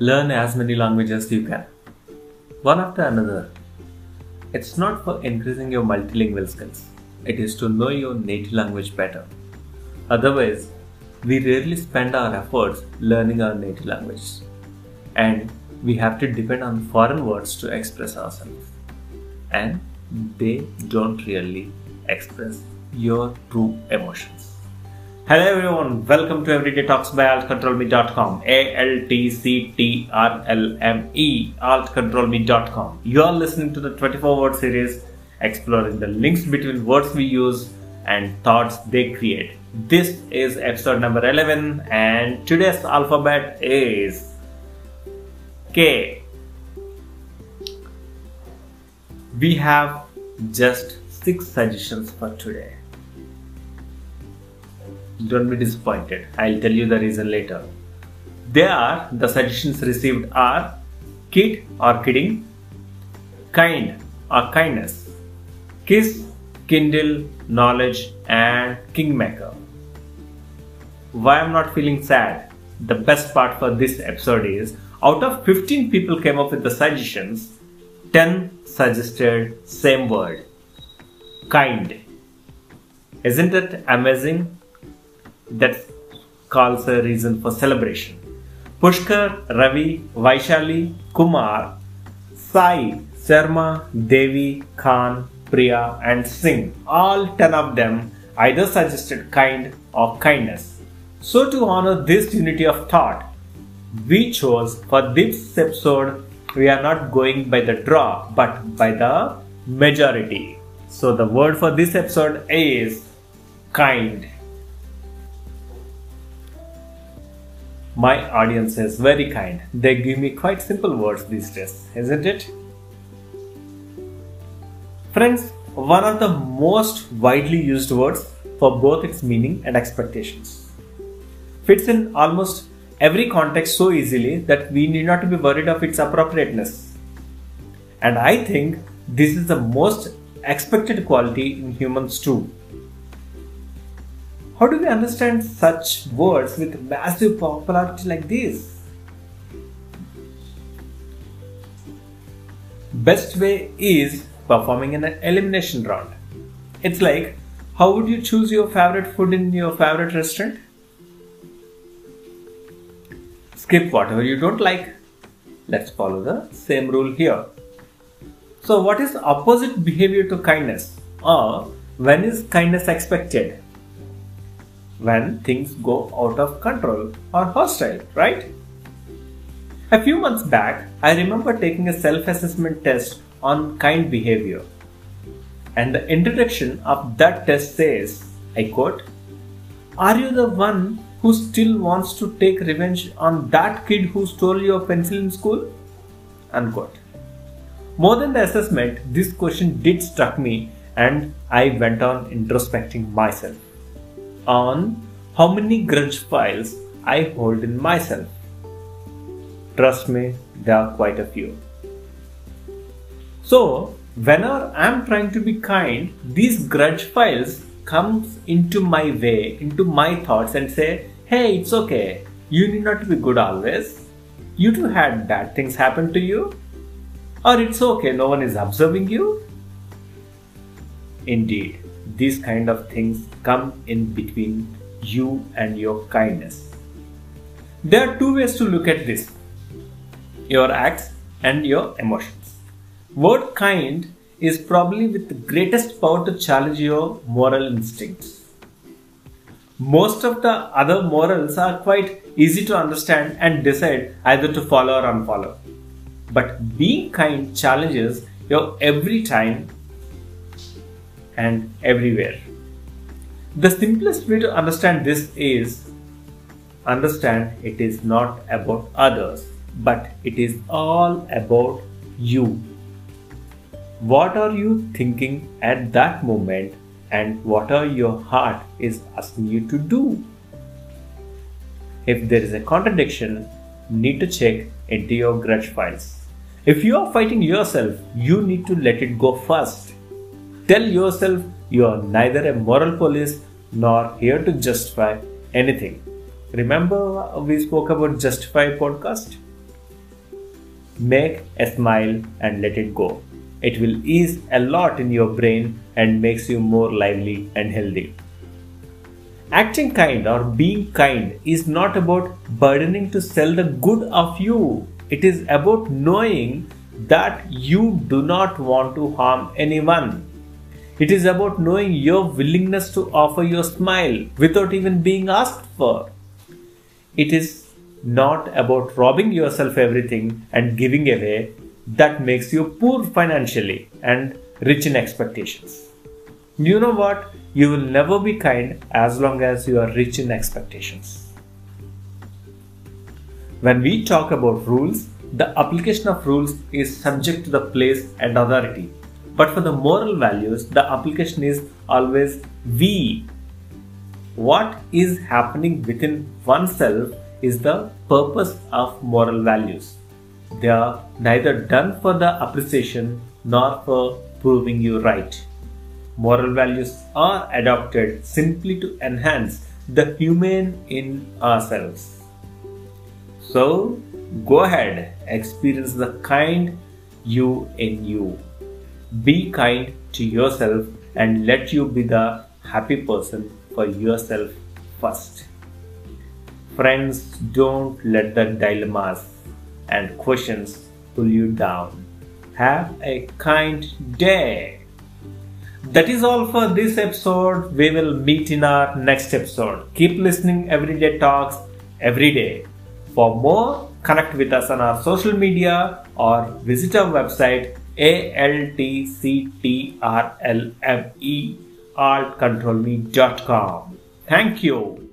learn as many languages you can, one after another. It's not for increasing your multilingual skills, it is to know your native language better. Otherwise, we rarely spend our efforts learning our native language, and we have to depend on foreign words to express ourselves, and they don't really express your true emotions. Hello everyone, welcome to Everyday Talks by altcontrolme.com. A-L-T-C-T-R-L-M-E, altcontrolme.com. You are listening to the 24 word series exploring the links between words we use and thoughts they create. This is episode number 11 and today's alphabet is K. We have just six suggestions for today. Don't be disappointed. I'll tell you the reason later. They are the suggestions received are kid or kidding, kind or kindness, kiss, kindle, knowledge, and kingmaker. Why I'm not feeling sad? The best part for this episode is out of 15 people came up with the suggestions, 10 suggested same word kind. Isn't it amazing? That calls a reason for celebration. Pushkar, Ravi, Vaishali, Kumar, Sai, Sharma, Devi, Khan, Priya, and Singh, all 10 of them either suggested kind or kindness. So, to honor this unity of thought, we chose for this episode, we are not going by the draw but by the majority. So, the word for this episode is kind. My audience is very kind. They give me quite simple words these days, isn't it? Friends, one of the most widely used words for both its meaning and expectations. Fits in almost every context so easily that we need not be worried of its appropriateness. And I think this is the most expected quality in humans too. How do we understand such words with massive popularity like this? Best way is performing an elimination round. It's like how would you choose your favorite food in your favorite restaurant? Skip whatever you don't like. Let's follow the same rule here. So, what is opposite behavior to kindness? Or when is kindness expected? When things go out of control or hostile, right? A few months back, I remember taking a self assessment test on kind behavior. And the introduction of that test says, I quote, Are you the one who still wants to take revenge on that kid who stole your pencil in school? Unquote. More than the assessment, this question did struck me and I went on introspecting myself on how many grudge files I hold in myself. Trust me, there are quite a few. So, whenever I'm trying to be kind, these grudge files comes into my way, into my thoughts and say, hey, it's okay. You need not be good always. You too had bad things happen to you. Or it's okay, no one is observing you. Indeed, these kind of things come in between you and your kindness. There are two ways to look at this your acts and your emotions. Word kind is probably with the greatest power to challenge your moral instincts. Most of the other morals are quite easy to understand and decide either to follow or unfollow. But being kind challenges your every time and everywhere. The simplest way to understand this is understand it is not about others, but it is all about you. What are you thinking at that moment, and what are your heart is asking you to do? If there is a contradiction, need to check into your grudge files. If you are fighting yourself, you need to let it go first Tell yourself you are neither a moral police nor here to justify anything. Remember we spoke about Justify podcast? make a smile and let it go. It will ease a lot in your brain and makes you more lively and healthy. Acting kind or being kind is not about burdening to sell the good of you. It is about knowing that you do not want to harm anyone. It is about knowing your willingness to offer your smile without even being asked for. It is not about robbing yourself everything and giving away that makes you poor financially and rich in expectations. You know what? You will never be kind as long as you are rich in expectations. When we talk about rules, the application of rules is subject to the place and authority. But for the moral values, the application is always we. What is happening within oneself is the purpose of moral values. They are neither done for the appreciation nor for proving you right. Moral values are adopted simply to enhance the human in ourselves. So, go ahead, experience the kind you in you. Be kind to yourself and let you be the happy person for yourself first. Friends, don't let the dilemmas and questions pull you down. Have a kind day. That is all for this episode. We will meet in our next episode. Keep listening Everyday Talks every day. For more, connect with us on our social media or visit our website altctrlme altcontrolme.com. Thank you.